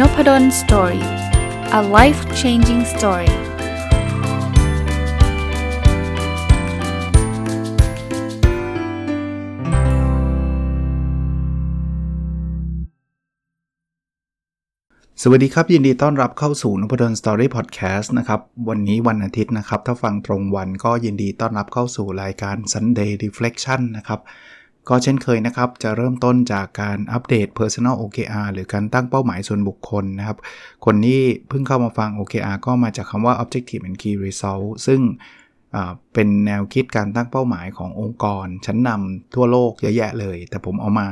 n o p a d o l story a life changing story สวัสดีครับ ยินดีต้อนรับเข้าสู่นพดล story podcast นะครับ วันนี้วันอาทิตย์นะครับ ถ้าฟังตรงวันก็ยินดีต้อนรับเข้าสู่รายการ Sunday Reflection นะครับ ก็เช่นเคยนะครับ จะเริ่มต้นจากการอัปเดต Personal OKR หรือการตั้งเป้าหมายส่วนบุคคลนะครับ คนที่เพิ่งเข้ามาฟัง OKR ก็มาจากคำว่า Objective and Key Result ซึ่งเป็นแนวคิดการตั้งเป้าหมายขององค์กร ชั้นนำทั่วโลกเยอะแยะเลย แต่ผมเอามา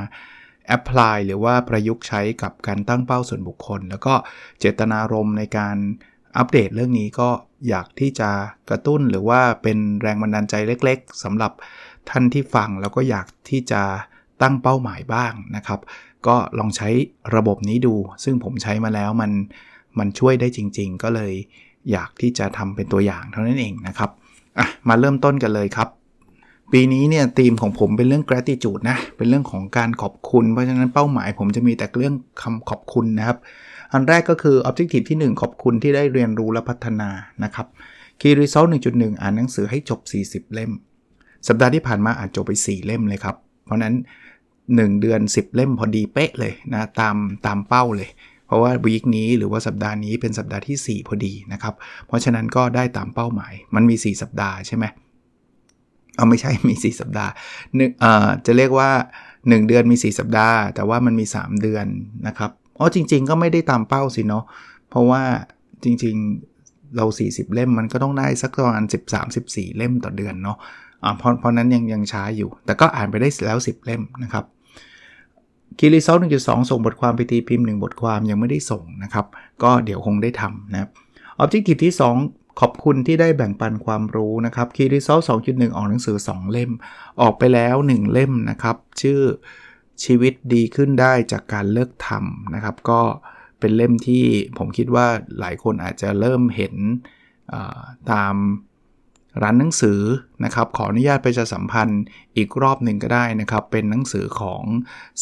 แอพพลายหรือว่าประยุกต์ใช้กับการตั้งเป้าส่วนบุคคล แล้วก็เจตนารมณ์ในการอัปเดตเรื่องนี้ก็อยากที่จะกระตุ้นหรือว่าเป็นแรงบันดาลใจเล็ก ๆสำหรับ ท่านที่ฟังแล้วก็อยากที่จะตั้งเป้าหมายบ้างนะครับ ก็ลองใช้ระบบนี้ดู ซึ่งผมใช้มาแล้วมันมันช่วยได้จริง ๆ ก็เลยอยากที่จะทำเป็นตัวอย่างเท่านั้นเองนะครับอะมาเริ่มต้นกันเลยครับ ปีนี้เนี่ยธีมของผมเป็นเรื่อง gratitude นะ เป็นเรื่องของการขอบคุณ เพราะฉะนั้นเป้าหมายผมจะมีแต่เรื่องคำขอบคุณนะครับ อันแรกก็คือ objective ที่ 1 ขอบคุณที่ได้เรียนรู้และพัฒนานะครับ key result 1.1 อ่านหนังสือให้จบ 40 เล่ม สัปดาห์ที่ผ่านมาอ่านจบไป 4 เล่มเลยครับ เพราะนั้น 1 เดือน 10 เล่มพอดีเป๊ะเลยนะตามตามเป้าเลย เพราะว่าวีคนี้หรือว่าสัปดาห์นี้เป็นสัปดาห์ที่ 4 พอดีนะครับ เพราะฉะนั้นก็ได้ตามเป้าหมาย มันมี 4 สัปดาห์ใช่ไหมเอาไม่ใช่มี 4 สัปดาห์หนึกเอ่อจะเรียกว่า 1 เดือนมี 4 สัปดาห์ แต่ว่ามันมี 3 เดือนนะครับอ๋อจริง ๆ ก็ไม่ได้ตามเป้าสิเนาะเพราะว่าจริงๆเรา 40 เล่มมันก็ต้องได้สักประมาณ13-14 เล่มต่อเดือนเนาะ เพราะเพราะนั้นยังยังช้าอยู่ แต่ก็อ่านไปได้แล้ว 10 เล่มนะครับคีรีเซล1.2ส่งบทความไปตีพิมพ์1บทความยังไม่ได้ส่งนะครับ ก็เดี๋ยวคงได้ทำนะครับออบเจกตีที่ 2 ขอบคุณที่ได้แบ่งปันความรู้นะครับคีรีเซล2.1ออกหนังสือ 2 เล่ม ออกไปแล้ว 1 เล่มนะครับ ชื่อชีวิตดีขึ้นได้จากการเลิกทำนะครับ ก็เป็นเล่มที่ผมคิดว่าหลายคนอาจจะเริ่มเห็นตาม ร้านหนังสือนะครับขออนุญาตไปจะสัมพันธ์อีกรอบหนึ่งก็ได้นะครับ เป็นหนังสือของ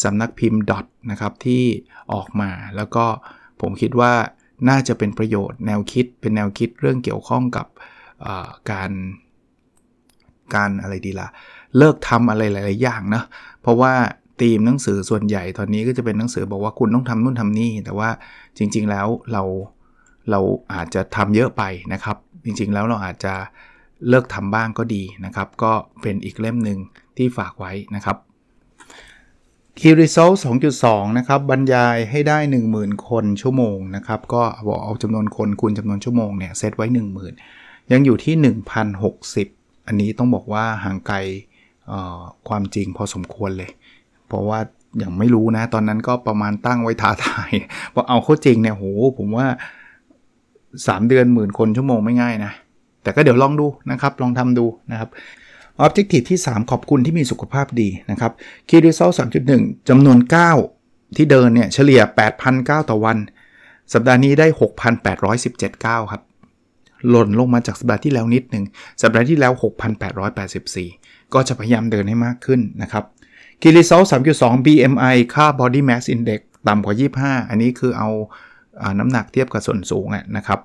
สำนักพิมพ์ดอทนะครับที่ออกมา แล้วก็ผมคิดว่าน่าจะเป็นประโยชน์แนวคิดเป็นแนวคิดเรื่องเกี่ยวข้องกับการการอะไรดีละ่ะเลิกทำอะไรหลาย ๆ อย่างนะเพราะว่าธีมหนังสือส่วนใหญ่ตอนนี้ก็จะเป็นหนังสือบอกว่าคุณต้องทำนู่นทำนี่ แต่ว่าจริง ๆ แล้วเราเราอาจจะทำเยอะไปนะครับ จริง ๆ แล้วเราอาจจะ เลิกทำบ้างก็ดีนะครับ ก็เป็นอีกเล่มหนึ่งที่ฝากไว้นะครับ Key Result 2.2 นะครับ บรรยายให้ได้ 10,000 คนชั่วโมงนะครับ ก็บอกเอาจำนวนคนคูณจำนวนชั่วโมงเนี่ยเซตไว้ 10,000 ยังอยู่ที่ 1,060 อันนี้ต้องบอกว่าห่างไกลความจริงพอสมควรเลย เพราะว่าอย่างไม่รู้นะ ตอนนั้นก็ประมาณตั้งไว้ท้าทายพอเอาเข้าจริงเนี่ยโหผมว่า 3 เดือนหมื่นคนชั่วโมงไม่ง่ายนะ แต่ก็เดี๋ยวลองดูนะครับ ลองทำดูนะครับ Objective ที่ 3 ขอบคุณที่มีสุขภาพดีนะครับ Key Result 3.1จำนวน 9 ที่เดินเนี่ยเฉลี่ย 8,009 ต่อวัน สัปดาห์นี้ได้ 6,817ก้าครับ หล่นลงมาจากสัปดาห์ที่แล้วนิดหนึ่ง สัปดาห์ที่แล้ว 6,884 ก็จะพยายามเดินให้มากขึ้นนะครับ Key Result 3.2 BMI ค่า Body Mass Index ต่ำกว่า 25 อันนี้คือเอาน้ำหนักเทียบกับส่วนสูงนะครับ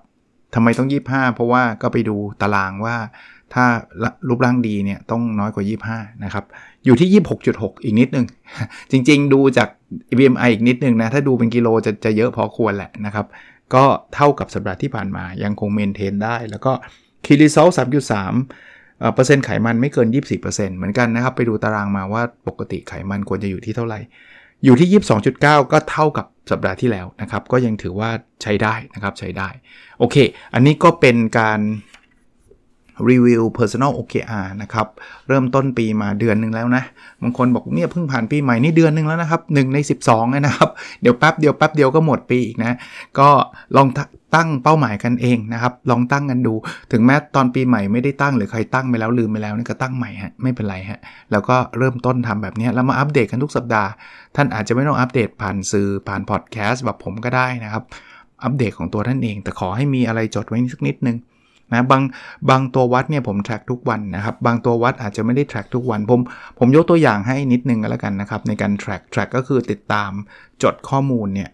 ทำไมต้อง 25 เพราะว่าก็ไปดูตารางว่าถ้ารูปร่างดีเนี่ยต้องน้อยกว่า 25 นะครับ อยู่ที่ 26.6 อีกนิดนึง จริงๆ ดูจาก BMI อีกนิดนึงนะ ถ้าดูเป็นกิโลจะจะเยอะพอควรแหละนะครับ ก็เท่ากับสัปดาห์ที่ผ่านมา ยังคงเมนเทนได้ แล้วก็คีรีโซล3.3เปอร์เซ็นต์ไขมันไม่เกิน 24%เหมือนกันนะครับ ไปดูตารางมาว่าปกติไขมันควรจะอยู่ที่เท่าไหร่ อยู่ที่ 22.9 ก็เท่ากับ สัปดาห์ที่แล้วนะครับ ก็ยังถือว่าใช้ได้นะครับใช้ได้ โอเค อันนี้ก็เป็นการ รีวิว Personal OKR นะครับ เริ่มต้นปีมาเดือนหนึ่งแล้วนะ บางคนบอกเนี่ยเพิ่งผ่านปีใหม่นี่เดือนหนึ่งแล้วนะครับ 1 ใน 12 นะครับ เดี๋ยวแป๊บเดียวแป๊บเดียวก็หมดปีอีกนะ ก็ลองตั้งเป้าหมายกันเองนะครับ ลองตั้งกันดู ถึงแม้ตอนปีใหม่ไม่ได้ตั้งหรือใครตั้งไปแล้วลืมไปแล้วนี่ก็ตั้งใหม่ฮะ ไม่เป็นไรฮะ แล้วก็เริ่มต้นทำแบบนี้แล้วมาอัปเดตกันทุกสัปดาห์ ท่านอาจจะไม่ต้องอัปเดตผ่านสื่อผ่านพอดแคสต์แบบผมก็ได้นะครับ อัปเดตของตัวท่านเอง แต่ขอให้มีอะไรจดไว้สักนิดนึง นะบางบางตัววัดเนี่ยผม track ทุกวันนะครับ บางตัววัดอาจจะไม่ได้ track ทุกวัน ผมผมยกตัวอย่างให้นิดนึงก็แล้วกันนะครับ ในการ track track ก็คือติดตามจดข้อมูลเนี่ย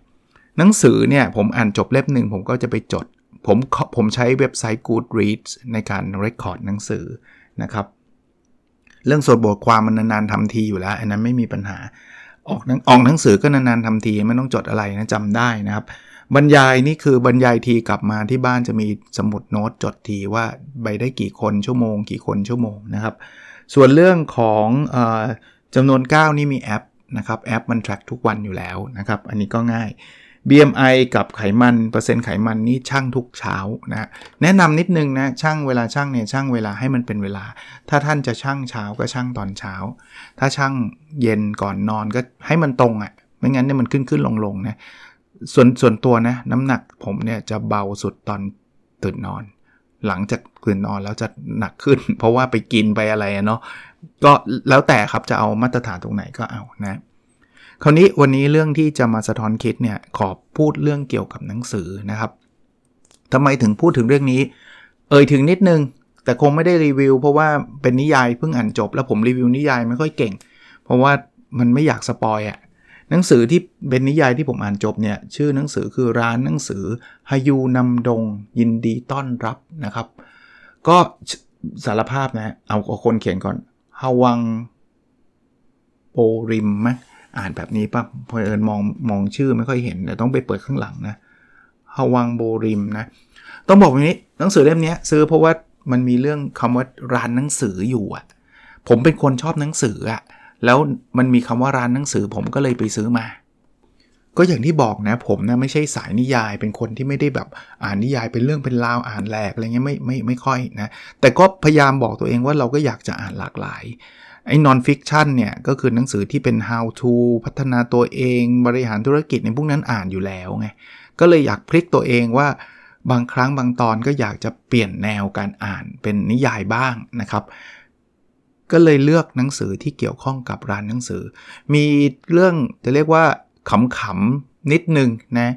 หนังสือเนี่ยผมอ่านจบเล่มหนึ่งผมก็จะไปจด ผมผมใช้เว็บไซต์ Goodreads ในการเรคคอร์ดหนังสือนะครับ เรื่องสดบทความมันนานๆทำทีอยู่แล้ว อันนั้นไม่มีปัญหาออกออกหนังสือก็นานๆทำทีไม่ต้องจดอะไรนะจำได้นะครับ บรรยายนี่คือบรรยายทีกลับมาที่บ้านจะมีสมุดโน้ตจดทีว่าใบได้กี่คนชั่วโมง กี่คนชั่วโมงนะครับ ส่วนเรื่องของอจำนวน 9 นี่มีแอปนะครับแอปมัน track ทุกวันอยู่แล้วนะครับ อันนี้ก็ง่าย BMI กับไขมันเปอร์เซ็นต์ไขมันนี่ช่างทุกเช้านะแนะนำนิดนึงนะช่างเวลาช่างเนี่ยช่างเวลาให้มันเป็นเวลา ถ้าท่านจะช่างเช้าก็ช่างตอนเช้า ถ้าช่างเย็นก่อนนอนก็ให้มันตรงอะ่ะไม่งั้นเนี่ยมันขึ้นขึ้นลงลงนะ ส่วนส่วนตัวนะน้ำหนักผมเนี่ยจะเบาสุดตอนตื่นนอน หลังจากตื่นนอนแล้วจะหนักขึ้น เพราะว่าไปกินไปอะไรเนาะก็แล้วแต่ครับจะเอามาตรฐานตรงไหนก็เอานะคราวนี้วันนี้เรื่องที่จะมาสะท้อนคิดเนี่ยขอพูดเรื่องเกี่ยวกับหนังสือนะครับทำไมถึงพูดถึงเรื่องนี้ เอ่ยถึงนิดนึง แต่คงไม่ได้รีวิว เพราะว่าเป็นนิยายเพิ่งอ่านจบ แล้วผมรีวิวนิยายไม่ค่อยเก่ง เพราะว่ามันไม่อยากสปอยอะ หนังสือที่เป็นนิยายที่ผมอ่านจบเนี่ยชื่อหนังสือคือร้านหนังสือฮายูนำดง ยินดีต้อนรับนะครับ ก็สารภาพนะเอาคนเขียนก่อนฮาวังโปริมไหมอ่านแบบนี้ปั๊บพอเอิญมองมองชื่อไม่ค่อยเห็นแต่ต้องไปเปิดข้างหลังนะฮาวังโบริมนะต้องบอกแบบนี้หนังสือเล่มนี้ซื้อเพราะว่ามันมีเรื่องคำว่าร้านหนังสืออยู่อะผมเป็นคนชอบหนังสืออะ แล้วมันมีคำว่าร้านหนังสือผมก็เลยไปซื้อมา ก็อย่างที่บอกนะผมนะไม่ใช่สายนิยาย เป็นคนที่ไม่ได้แบบอ่านนิยายเป็นเรื่องเป็นราวอ่านแหลกอะไรเงี้ยไม่ไม่ไม่ค่อยนะแต่ก็พยายามบอกตัวเองว่าเราก็อยากจะอ่านหลากหลายไอ้นอนฟิกชันเนี่ยก็คือหนังสือที่เป็น how to พัฒนาตัวเองบริหารธุรกิจในพวกนั้นอ่านอยู่แล้วไงก็เลยอยากพลิกตัวเองว่าบางครั้งบางตอนก็อยากจะเปลี่ยนแนวการอ่านเป็นนิยายบ้างนะครับ ก็เลยเลือกหนังสือที่เกี่ยวข้องกับร้านหนังสือ มีเรื่องจะเรียกว่าขำๆนิดนึงนะ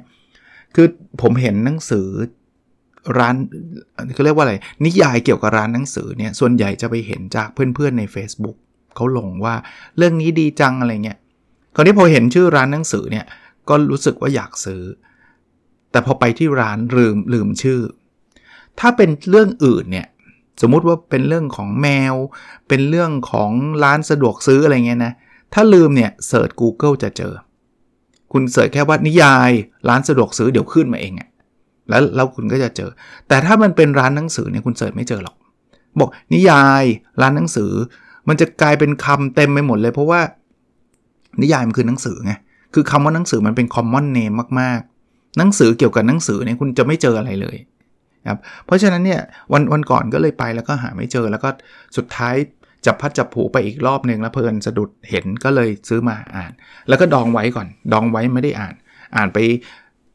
คือผมเห็นหนังสือร้านเขาเรียกว่าอะไร นิยายเกี่ยวกับร้านหนังสือเนี่ยส่วนใหญ่จะไปเห็นจากเพื่อนๆใน Facebook เขาลงว่าเรื่องนี้ดีจังอะไรเงี้ยคราวนี้พอเห็นชื่อร้านหนังสือเนี่ยก็รู้สึกว่าอยากซื้อ แต่พอไปที่ร้านลืมลืมชื่อ ถ้าเป็นเรื่องอื่นเนี่ย สมมุติว่าเป็นเรื่องของแมว เป็นเรื่องของร้านสะดวกซื้ออะไรเงี้ยนะ ถ้าลืมเนี่ยเสิร์ช Google จะเจอ คุณเสิร์ชแค่ว่านิยาย ร้านสะดวกซื้อเดี๋ยวขึ้นมาเองอะแล้วแล้วคุณก็จะเจอ แต่ถ้ามันเป็นร้านหนังสือเนี่ยคุณเสิร์ชไม่เจอหรอก บอกนิยายร้านหนังสือ มันจะกลายเป็นคำเต็มไปหมดเลย เพราะว่า นิยายมันคือหนังสือไง คือคำว่าหนังสือมันเป็นคอมมอนเนมมากๆ หนังสือเกี่ยวกับหนังสือเนี่ยคุณจะไม่เจออะไรเลย ครับเพราะฉะนั้นเนี่ยวันวันก่อนก็เลยไปแล้วก็หาไม่เจอแล้วก็สุดท้ายจับพัดจับผูไปอีกรอบหนึ่งแล้วเพลินสะดุดเห็นก็เลยซื้อมาอ่าน แล้วก็ดองไว้ก่อน ดองไว้ไม่ได้อ่าน อ่านไป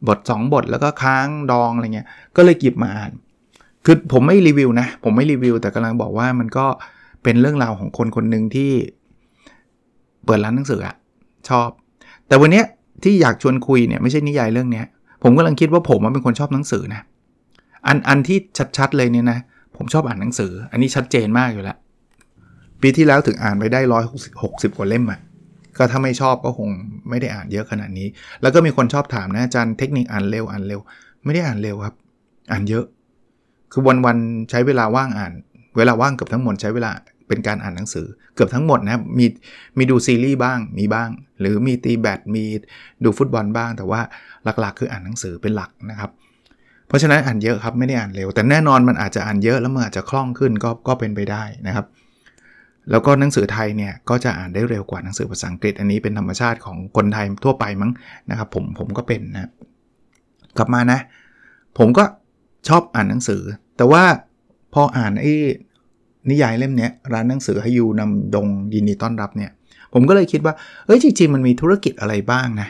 บท 2 บทแล้วก็ค้างดองอะไรเงี้ยก็เลยหยิบมาอ่าน คือผมไม่รีวิวนะ ผมไม่รีวิว แต่กำลังบอกว่ามันก็เป็นเรื่องราวของคนคนหนึ่งที่เปิดร้านหนังสืออะชอบ แต่วันนี้ที่อยากชวนคุยเนี่ยไม่ใช่นิยายเรื่องนี้ผมกำลังคิดว่าผมเป็นคนชอบหนังสือนะ อันอันที่ชัดๆเลยเนี่ยนะ ผมชอบอ่านหนังสือ อันนี้ชัดเจนมากอยู่แล้ว ปีที่แล้วถึงอ่านไปได้ร้อยหกสิบกว่าเล่มอะก็ถ้าไม่ชอบก็คงไม่ได้อ่านเยอะขนาดนี้ แล้วก็มีคนชอบถามนะอาจารย์เทคนิคอ่านเร็วอ่านเร็ว ไม่ได้อ่านเร็วครับ อ่านเยอะ คือวันๆใช้เวลาว่างอ่าน เวลาว่างเกือบทั้งหมดใช้เวลาเป็นการอ่านหนังสือ เกือบทั้งหมดนะมีมีดูซีรีส์บ้างมีบ้าง หรือมีตีแบดมีดูฟุตบอลบ้าง แต่ว่าหลักๆ คืออ่านหนังสือเป็นหลักนะครับ เพราะฉะนั้นอ่านเยอะครับไม่ได้อ่านเร็ว แต่แน่นอนมันอาจจะอ่านเยอะแล้วมันอาจจะคล่องขึ้นก็ก็เป็นไปได้นะครับ แล้วก็หนังสือไทยเนี่ยก็จะอ่านได้เร็วกว่าหนังสือภาษาอังกฤษ อันนี้เป็นธรรมชาติของคนไทยทั่วไปมั้งนะครับ ผมผมก็เป็นนะกลับมานะ ผมก็ชอบอ่านหนังสือ แต่ว่าพออ่านไอ้นิยายเล่มนี้ร้านหนังสือให้ยูนำดงยินดีต้อนรับเนี่ย ผมก็เลยคิดว่าเอ้ยจริงๆมันมีธุรกิจอะไรบ้างนะ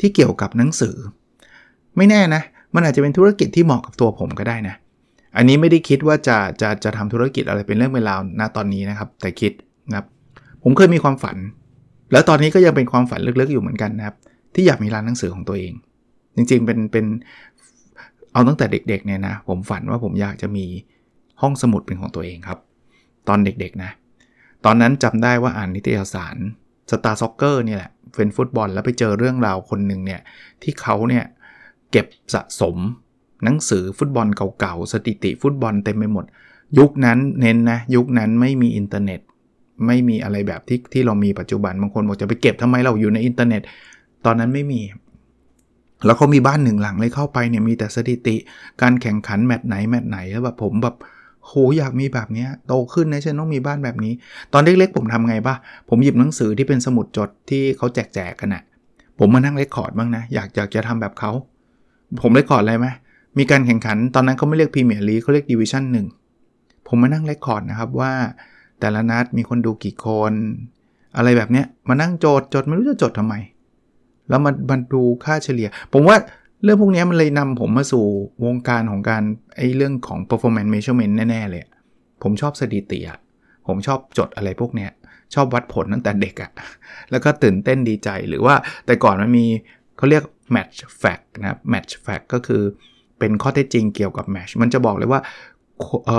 ที่เกี่ยวกับหนังสือ ไม่แน่นะ มันอาจจะเป็นธุรกิจที่เหมาะกับตัวผมก็ได้นะ อันนี้ไม่ได้คิดว่าจะจะจะทำธุรกิจอะไรเป็นเรื่องเป็นราวณตอนนี้นะครับ แต่คิดนะครับ ผมเคยมีความฝัน แล้วตอนนี้ก็ยังเป็นความฝันลึกๆอยู่เหมือนกันนะครับ ที่อยากมีร้านหนังสือของตัวเอง จริงๆเป็นเป็นเอาตั้งแต่เด็กๆเนี่ยนะ ผมฝันว่าผมอยากจะมีห้องสมุดเป็นของตัวเองครับ ตอนเด็กๆนะ ตอนนั้นจำได้ว่าอ่านนิตยสารสตาร์ซ็อกเกอร์นี่แหละเป็นฟุตบอลแล้วไปเจอเรื่องราวคนหนึ่งเนี่ยที่เขาเนี่ย เก็บสะสม หนังสือฟุตบอลเก่าๆ สถิติฟุตบอลเต็มไปหมด ยุคนั้นเนี่ยนะ ยุคนั้นไม่มีอินเทอร์เน็ต ไม่มีอะไรแบบที่ที่เรามีปัจจุบันบางคนบอกจะไปเก็บทำไมเราอยู่ในอินเทอร์เน็ต ตอนนั้นไม่มี แล้วเขามีบ้านหนึ่งหลังเลยเข้าไปเนี่ยมีแต่สถิติ การแข่งขันแมตช์ไหนแมตช์ไหนแล้วแบบผมแบบโหอยากมีแบบนี้โตขึ้นนะฉันต้องมีบ้านแบบนี้ ตอนเล็กๆผมทำไงปะผมหยิบหนังสือที่เป็นสมุดจดที่เขาแจกแจกกันนะผมมานั่ง record บ้างนะ อยากอยากจะทำแบบเขา ผม record อะไรไหมมีการแข่งขันตอนนั้นเขาไม่เรียกพรีเมียร์ลีกเขาเรียกดิวิชั่นหนึ่งผมมานั่ง record นะครับว่าแต่ละนัดมีคนดูกี่คน อะไรแบบเนี้ยมานั่งโจทย์จดไม่รู้จะจดทำไม แล้วมาบันดูค่าเฉลี่ย ผมว่าเรื่องพวกนี้มันเลยนำผมมาสู่วงการของการไอ้เรื่องของ performance measurement แน่ ๆ เลย ผมชอบสถิติอะผมชอบจดอะไรพวกเนี้ยชอบวัดผลตั้งแต่เด็กอะแล้วก็ตื่นเต้นดีใจหรือว่าแต่ก่อนมันมีเขาเรียก match fact นะครับ match fact ก็คือเป็นข้อเท็จจริงเกี่ยวกับ match มันจะบอกเลยว่า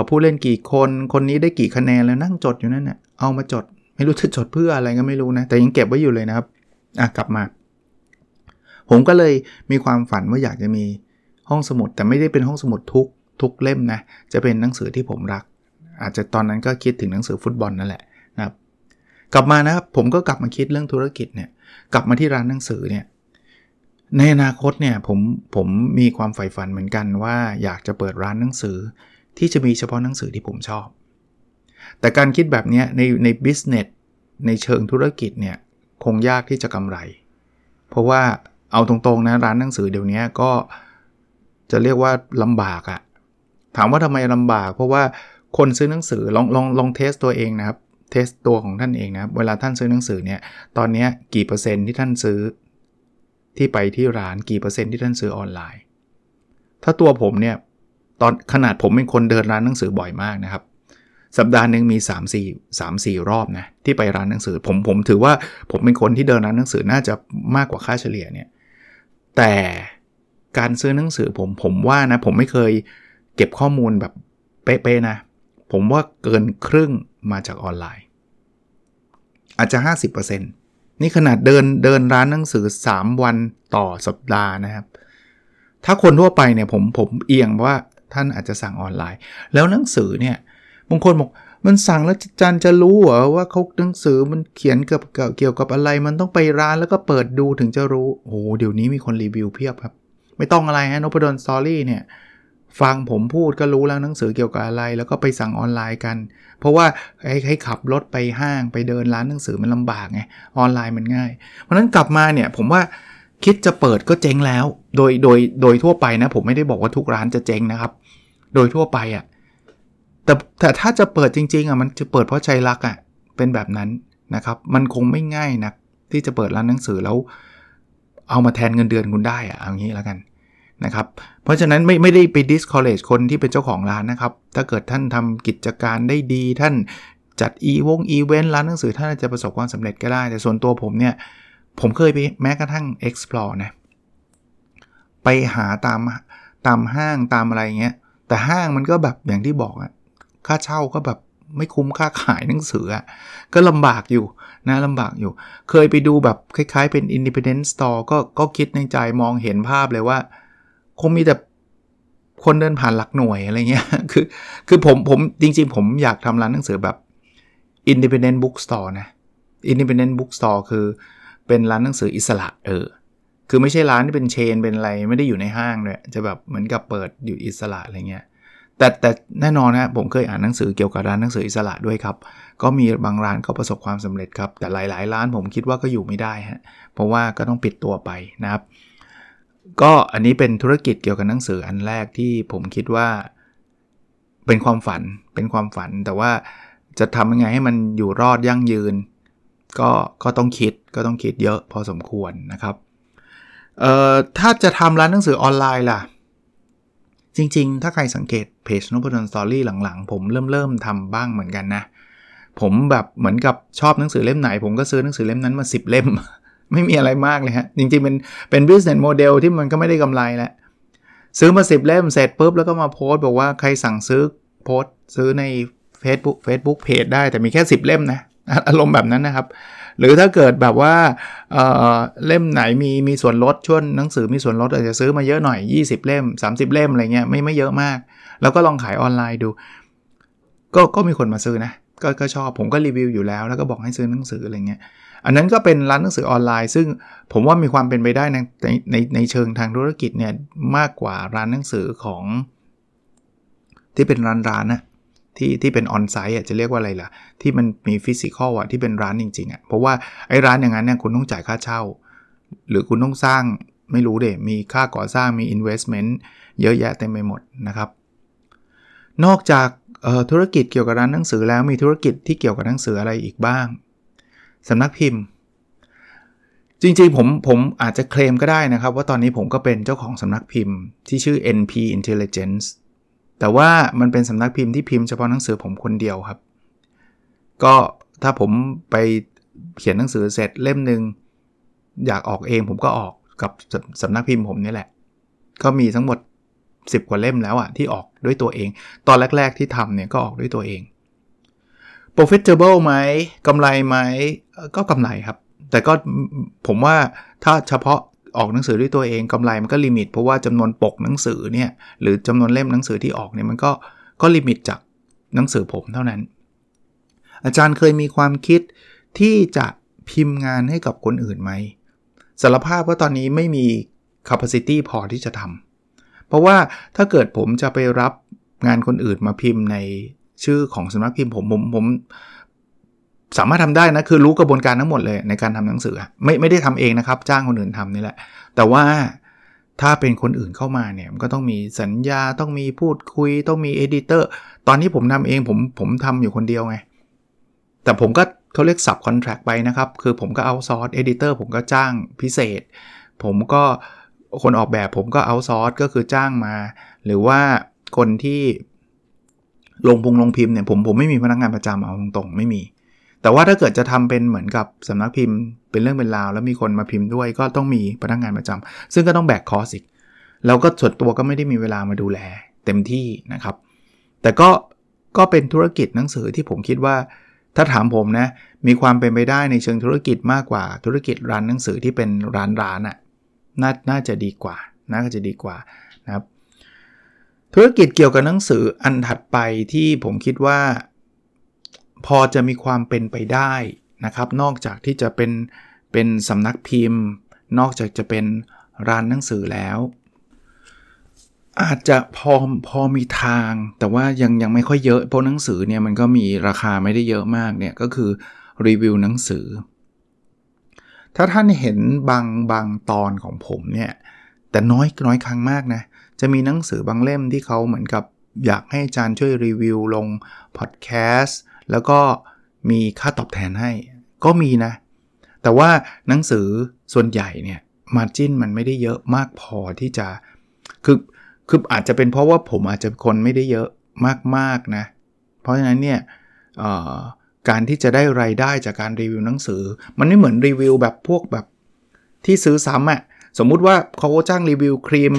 ผู้เล่นกี่คนคนนี้ได้กี่คะแนนแล้วนั่งจดอยู่นั่นน่ะเอามาจดไม่รู้จะจดเพื่ออะไรก็ไม่รู้นะ แต่ยังเก็บไว้อยู่เลยนะครับอะกลับมา ผมก็เลยมีความฝันว่าอยากจะมีห้องสมุด แต่ไม่ได้เป็นห้องสมุดทุกทุกเล่มนะ จะเป็นหนังสือที่ผมรัก อาจจะตอนนั้นก็คิดถึงหนังสือฟุตบอลนั่นแหละนะครับ กลับมานะครับผมก็กลับมาคิดเรื่องธุรกิจเนี่ย กลับมาที่ร้านหนังสือเนี่ย ในอนาคตเนี่ยผมผมมีความใฝ่ฝันเหมือนกันว่าอยากจะเปิดร้านหนังสือ ที่จะมีเฉพาะหนังสือที่ผมชอบ แต่การคิดแบบนี้ในในบิสเนสในเชิงธุรกิจเนี่ยคงยากที่จะกำไร เพราะว่าเอาตรงๆนะร้านหนังสือเดี๋ยวนี้ก็จะเรียกว่าลำบากอะถามว่าทำไมลำบาก เพราะว่าคนซื้อหนังสือลองลองลองเทสตัวเองนะครับเทสตัวของท่านเองนะเวลาท่านซื้อหนังสือเนี่ยตอนนี้กี่เปอร์เซ็นต์ที่ท่านซื้อ ที่ไปที่ร้านกี่เปอร์เซ็นต์ที่ท่านซื้อออนไลน์ ถ้าตัวผมเนี่ยตอนขนาดผมเป็นคนเดินร้านหนังสือบ่อยมากนะครับ สัปดาห์หนึ่งมี 3 4 3 4 รอบนะที่ไปร้านหนังสือ ผมผมถือว่าผมเป็นคนที่เดินร้านหนังสือน่าจะมากกว่าค่าเฉลี่ยเนี่ยแต่การซื้อหนังสือผมผมว่านะผมไม่เคยเก็บข้อมูลแบบเป๊ะๆนะ ผมว่าเกินครึ่งมาจากออนไลน์ อาจจะ 50% นี่ขนาดเดินเดินร้านหนังสือ 3 วันต่อสัปดาห์นะครับ ถ้าคนทั่วไปเนี่ยผมผมเอียงว่าท่านอาจจะสั่งออนไลน์ แล้วหนังสือเนี่ยบางคนบอกมันสั่งแล้วจันจะรู้เหรอว่าเขาหนังสือมันเขียนเกี่ยวกับเกี่ยวกับอะไร มันต้องไปร้านแล้วก็เปิดดูถึงจะรู้โอ้เดี๋ยวนี้มีคนรีวิวเพียบครับ ไม่ต้องอะไรฮะนพดลสตอรี่เนี่ย ฟังผมพูดก็รู้แล้วหนังสือเกี่ยวกับอะไร แล้วก็ไปสั่งออนไลน์กัน เพราะว่าให้ให้ขับรถไปห้างไปเดินร้านหนังสือมันลำบากไงออนไลน์มันง่าย เพราะนั้นกลับมาเนี่ยผมว่าคิดจะเปิดก็เจ๊งแล้ว โดยโดยโดยทั่วไปนะ ผมไม่ได้บอกว่าทุกร้านจะเจ๊งนะครับ โดยทั่วไปอะ่ะแต่แต่ถ้าจะเปิดจริงๆอะมันจะเปิดเพราะใจรักอะ่ะเป็นแบบนั้นนะครับ มันคงไม่ง่ายนะที่จะเปิดร้านหนังสือแล้ว เอามาแทนเงินเดือนคุณได้อะ่ะเอางี้แล้วกัน นะครับเพราะฉะนั้นไม่ไม่ได้ไป discourage คนที่เป็นเจ้าของร้านนะครับ ถ้าเกิดท่านทำกิจการได้ดีท่านจัดอีวงอีเวนต์ร้านหนังสือท่านจะประสบความสำเร็จก็ได้ แต่ส่วนตัวผมเนี่ย ผมเคยไปแม้กระทั่ง explore นะไปหาตามตามห้างตามอะไรเงี้ย แต่ห้างมันก็แบบอย่างที่บอกอะค่าเช่าก็แบบไม่คุ้มค่าขายหนังสืออะก็ลำบากอยู่นะลำบากอยู่ เคยไปดูแบบคล้ายๆเป็น independent store ก็ก็คิดในใจมองเห็นภาพเลยว่า คงมีแต่คนเดินผ่านหลักหน่วยอะไรเงี้ย คือ คือผม ผม จริง ๆ ผมอยากทำร้านหนังสือแบบ independent bookstore นะ independent bookstore คือเป็นร้านหนังสืออิสระเออ คือไม่ใช่ร้านที่เป็นเชน เป็นอะไร ไม่ได้อยู่ในห้างเลยจะแบบเหมือนกับเปิดอยู่อิสระอะไรเงี้ย แต่แต่แน่นอนนะผมเคยอ่านหนังสือเกี่ยวกับร้านหนังสืออิสระด้วยครับ ก็มีบางร้านก็ประสบความสำเร็จครับ แต่หลาย ๆ ร้านผมคิดว่าก็อยู่ไม่ได้ฮะ เพราะว่าก็ต้องปิดตัวไปนะครับ ก็อันนี้เป็นธุรกิจเกี่ยวกับหนังสืออันแรกที่ผมคิดว่า เป็นความฝันเป็นความฝัน แต่ว่าจะทำยังไงให้มันอยู่รอดยั่งยืน ก็ก็ต้องคิดก็ต้องคิดเยอะพอสมควรนะครับเอ่อถ้าจะทำร้านหนังสือออนไลน์ล่ะ จริง ๆ ถ้าใครสังเกตเพจนพดลสตอรี่หลังๆ ผมเริ่มเริ่มทำบ้างเหมือนกันนะผมแบบเหมือนกับชอบหนังสือเล่มไหน ผมก็ซื้อหนังสือเล่มนั้นมา 10 เล่ม ไม่มีอะไรมากเลยฮะ จริงๆเป็นเป็น business model ที่มันก็ไม่ได้กำไรแหละ ซื้อมาสิบเล่มเสร็จปุ๊บแล้วก็มาโพสต์บอกว่าใครสั่งซื้อโพสต์ซื้อใน Facebook Facebook เพจได้แต่มีแค่ 10 เล่มนะอารมณ์แบบนั้นนะครับ หรือถ้าเกิดแบบว่าเเล่มไหนมีมีส่วนลดช่วงหนังสือมีส่วนลดอาจจะซื้อมาเยอะหน่อย 20 เล่ม 30 เล่มอะไรเงี้ยไม่ไม่เยอะมาก แล้วก็ลองขายออนไลน์ดู ก็ก็มีคนมาซื้อนะ ก็ก็ชอบผมก็รีวิวอยู่แล้ว แล้วก็บอกให้ซื้อหนังสืออะไรเงี้ย อันนั้นก็เป็นร้านหนังสือออนไลน์ ซึ่งผมว่ามีความเป็นไปได้ในในในเชิงทางธุรกิจเนี่ยมากกว่าร้านหนังสือของ ที่เป็นร้านร้านนะที่ที่เป็นออนไซต์อะจะเรียกว่าอะไรล่ะ ที่มันมีฟิสิกอลอะที่เป็นร้านจริงๆอะเพราะว่าไอ้ร้านอย่างนั้นเนี่ยคุณต้องจ่ายค่าเช่า หรือคุณต้องสร้างไม่รู้เดมีค่าก่อสร้างมี investment เยอะแยะเต็มไปหมดนะครับ นอกจากธุรกิจเกี่ยวกับร้านหนังสือแล้วมีธุรกิจที่เกี่ยวกับหนังสืออะไรอีกบ้าง สำนักพิมพ์ จริงๆผมผมอาจจะเคลมก็ได้นะครับ ว่าตอนนี้ผมก็เป็นเจ้าของสำนักพิมพ์ ที่ชื่อ NP Intelligence แต่ว่ามันเป็นสำนักพิมพ์ที่พิมพ์เฉพาะหนังสือผมคนเดียวครับ ก็ถ้าผมไปเขียนหนังสือเสร็จเล่มหนึ่งอยากออกเองผมก็ออกกับสำนักพิมพ์ผมนี่แหละ ก็มีทั้งหมด 10 กว่าเล่มแล้วอะที่ออกด้วยตัวเอง ตอนแรก ๆที่ทำเนี่ยก็ออกด้วยตัวเอง profitable ไหมกำไรไหมก็กำไรครับ แต่ก็ผมว่าถ้าเฉพาะออกหนังสือด้วยตัวเองกำไรมันก็ limit เพราะว่าจำนวนปกหนังสือเนี่ยหรือจำนวนเล่มหนังสือที่ออกเนี่ยมันก็ก็ limit จากหนังสือผมเท่านั้น อาจารย์เคยมีความคิดที่จะพิมพ์งานให้กับคนอื่นไหมสารภาพว่าตอนนี้ไม่มี capacity พอที่จะทำเพราะว่าถ้าเกิดผมจะไปรับงานคนอื่นมาพิมพ์ใน ชื่อของสำนักพิมพ์ผมผมผมสามารถทำได้นะคือรู้กระบวนการทั้งหมดเลยในการทำหนังสือ ไม่ไม่ได้ทำเองนะครับ จ้างคนอื่นทำนี่แหละ แต่ว่าถ้าเป็นคนอื่นเข้ามาเนี่ยมันก็ต้องมีสัญญาต้องมีพูดคุย ต้องมี editor ตอนนี้ผมทำเองผมผมทำอยู่คนเดียวไง แต่ผมก็เขาเรียก subcontract ไปนะครับ คือผมก็ outsource editor ผมก็จ้างพิเศษ ผมก็คนออกแบบผมก็ outsource ก็คือจ้างมา หรือว่าคนที่ ลงพุงลงพิมพ์เนี่ยผมผมไม่มีพนักงานประจำเอาตรงๆไม่มี แต่ว่าถ้าเกิดจะทำเป็นเหมือนกับสำนักพิมพ์ เป็นเรื่องเป็นราว แล้วมีคนมาพิมพ์ด้วย ก็ต้องมีพนักงานประจำซึ่งก็ต้องแบกคอสอีกแล้วก็ส่วนตัวก็ไม่ได้มีเวลามาดูแลเต็มที่นะครับ แต่ก็ก็เป็นธุรกิจหนังสือที่ผมคิดว่า ถ้าถามผมนะมีความเป็นไปได้ในเชิงธุรกิจมากกว่าธุรกิจร้านหนังสือที่เป็นร้านร้านอะ่ะน่าน่าจะดีกว่า น่าจะดีกว่านะครับ ธุรกิจเกี่ยวกับหนังสืออันถัดไปที่ผมคิดว่า พอจะมีความเป็นไปได้นะครับ นอกจากที่จะเป็นเป็นสำนักพิมพ์ นอกจากจะเป็นร้านหนังสือแล้ว อาจจะพอพอมีทาง แต่ว่ายังยังไม่ค่อยเยอะเพราะหนังสือเนี่ยมันก็มีราคาไม่ได้เยอะมากเนี่ยก็คือรีวิวหนังสือ ถ้าท่านเห็นบางบางตอนของผมเนี่ยแต่น้อยน้อยครั้งมากนะ จะมีหนังสือบางเล่มที่เขาเหมือนกับอยากให้อาจารย์ช่วยรีวิวลงพอดแคสต์แล้วก็มีค่าตอบแทนให้ ก็มีนะ แต่ว่าหนังสือส่วนใหญ่เนี่ยมาจิ้นมันไม่ได้เยอะมากพอที่จะคือคืออาจจะเป็นเพราะว่าผมอาจจะคนไม่ได้เยอะมากๆนะ เพราะฉะนั้นเนี่ยการที่จะได้ไรายได้จากการรีวิวหนังสือ มันไม่เหมือนรีวิวแบบพวกแบบที่ซื้อซ้ำอะ่ะสมมุติว่าเขาจ้างรีวิวครีม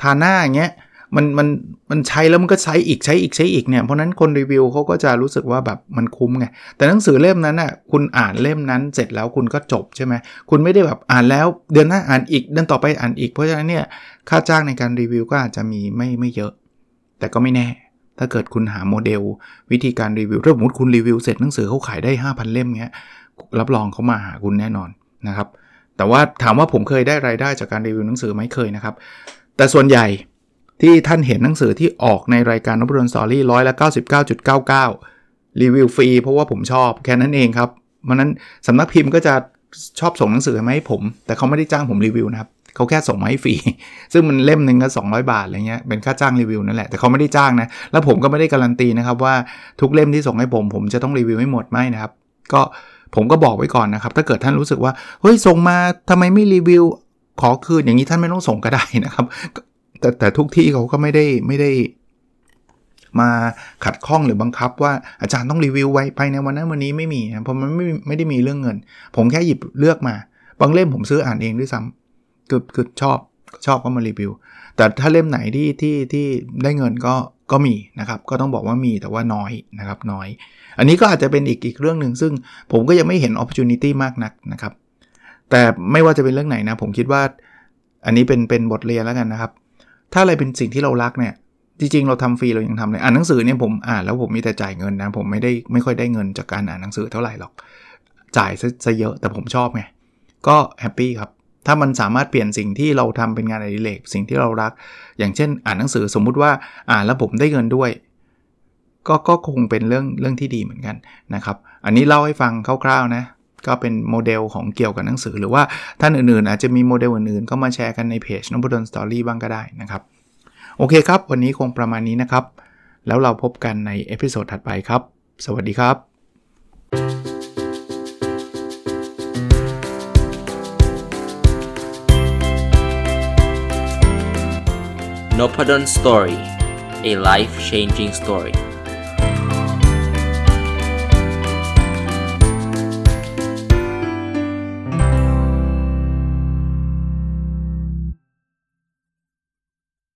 ทาหน้าอย่างเงี้ยมันมันมันใช้แล้วมันก็ใช้อีกใช้อีกใช้อีกเนี่ยเพราะนั้นคนรีวิวเขาก็จะรู้สึกว่าแบบมันคุ้มไงแต่หนังสือเล่มนั้นอะคุณอ่านเล่มนั้นเสร็จแล้วคุณก็จบใช่ไหมคุณไม่ได้แบบอ่านแล้วเดือนหน้าอ่านอีกเดือนต่อไปอ่านอีก เพราะฉะนั้นเนี่ยค่าจ้างในการรีวิวก็อาจจะมีไม่ไม่เยอะ แต่ก็ไม่แน่ ถ้าเกิดคุณหาโมเดล วิธีการรีวิวถ้าสมมติคุณรีวิวเสร็จหนังสือเขาขายได้ 5,000 เล่มเงี้ยรับรองเขามาหาคุณแน่นอนนะครับแต่ว่าถามว่าผมเคยได้รายได้จากการรีวิวหนังสือไหมเคยนะครับ แต่ส่วนใหญ่ที่ท่านเห็นหนังสือที่ออกในรายการ Nopadol's Story ร้อยละ99.99 รีวิวฟรีเพราะว่าผมชอบแค่นั้นเองครับเพราะนั้นสำนักพิมพ์ก็จะชอบส่งหนังสือมาให้ผม แต่เขาไม่ได้จ้างผมรีวิวนะครับเขาแค่ส่งมาให้ฟรี ซึ่งมันเล่มหนึ่งก็200 บาทอะไรเงี้ยเป็นค่าจ้างรีวิวนั่นแหละแต่เขาไม่ได้จ้างนะแล้วผมก็ไม่ได้การันตีนะครับว่าทุกเล่มที่ส่งให้ผม ผมจะต้องรีวิวให้หมดไม่นะครับ ก็ผมก็บอกไว้ก่อนนะครับ ถ้าเกิดท่านรู้สึกว่า เฮ้ย ส่งมาทำไมไม่รีวิว ขอคืนอย่างนี้ท่านไม่ต้องส่งก็ได้นะครับ แต่แต่ทุกที่เขาก็ไม่ได้ไม่ได้ มาขัดข้องหรือบังคับ ว่าอาจารย์ต้องรีวิวไว้ภายในวันนั้นวันนี้ไม่มีนะเพราะมันไม่ไม่ได้มีเรื่องเงิน ผมแค่หยิบเลือกมา บางเล่มผมซื้ออ่านเองด้วยซ้ำคือคือชอบชอบก็มารีวิว แต่ถ้าเล่มไหนที่ที่ที่ได้เงินก็ก็มีนะครับ ก็ต้องบอกว่ามีแต่ว่าน้อยนะครับน้อย อันนี้ก็อาจจะเป็นอีกอีกเรื่องหนึ่งซึ่งผมก็ยังไม่เห็น opportunity มากนักนะครับ แต่ไม่ว่าจะเป็นเรื่องไหนนะ ผมคิดว่าอันนี้เป็นเป็นบทเรียนแล้วกันนะครับ ถ้าอะไรเป็นสิ่งที่เรารักเนี่ย จริงๆ เราทำฟรีเรายังทำเลยอ่านหนังสือเนี่ยผมอ่านแล้วผมมีแต่จ่ายเงินนะ ผมไม่ได้ไม่ค่อยได้เงินจากการอ่านหนังสือเท่าไหร่หรอก จ่ายซะเยอะแต่ผมชอบไงก็ happy ครับถ้ามันสามารถเปลี่ยนสิ่งที่เราทำเป็นงานอดิเรกสิ่งที่เรารัก อย่างเช่น อ่านหนังสือสมมุติว่าอ่านแล้วผมได้เงินด้วย ก็ก็คงเป็นเรื่องเรื่องที่ดีเหมือนกันนะครับ อันนี้เล่าให้ฟังคร่าวๆนะ ก็เป็นโมเดลของเกี่ยวกับหนังสือ หรือว่าท่านอื่นๆ อาจจะมีโมเดลอื่นๆ ก็มาแชร์กันในเพจ Nopadol's Story บ้างก็ได้นะครับ โอเคครับ วันนี้คงประมาณนี้นะครับ แล้วเราพบกันใน episode ถัดไปครับ สวัสดีครับ n o p a d o n Story a life changing story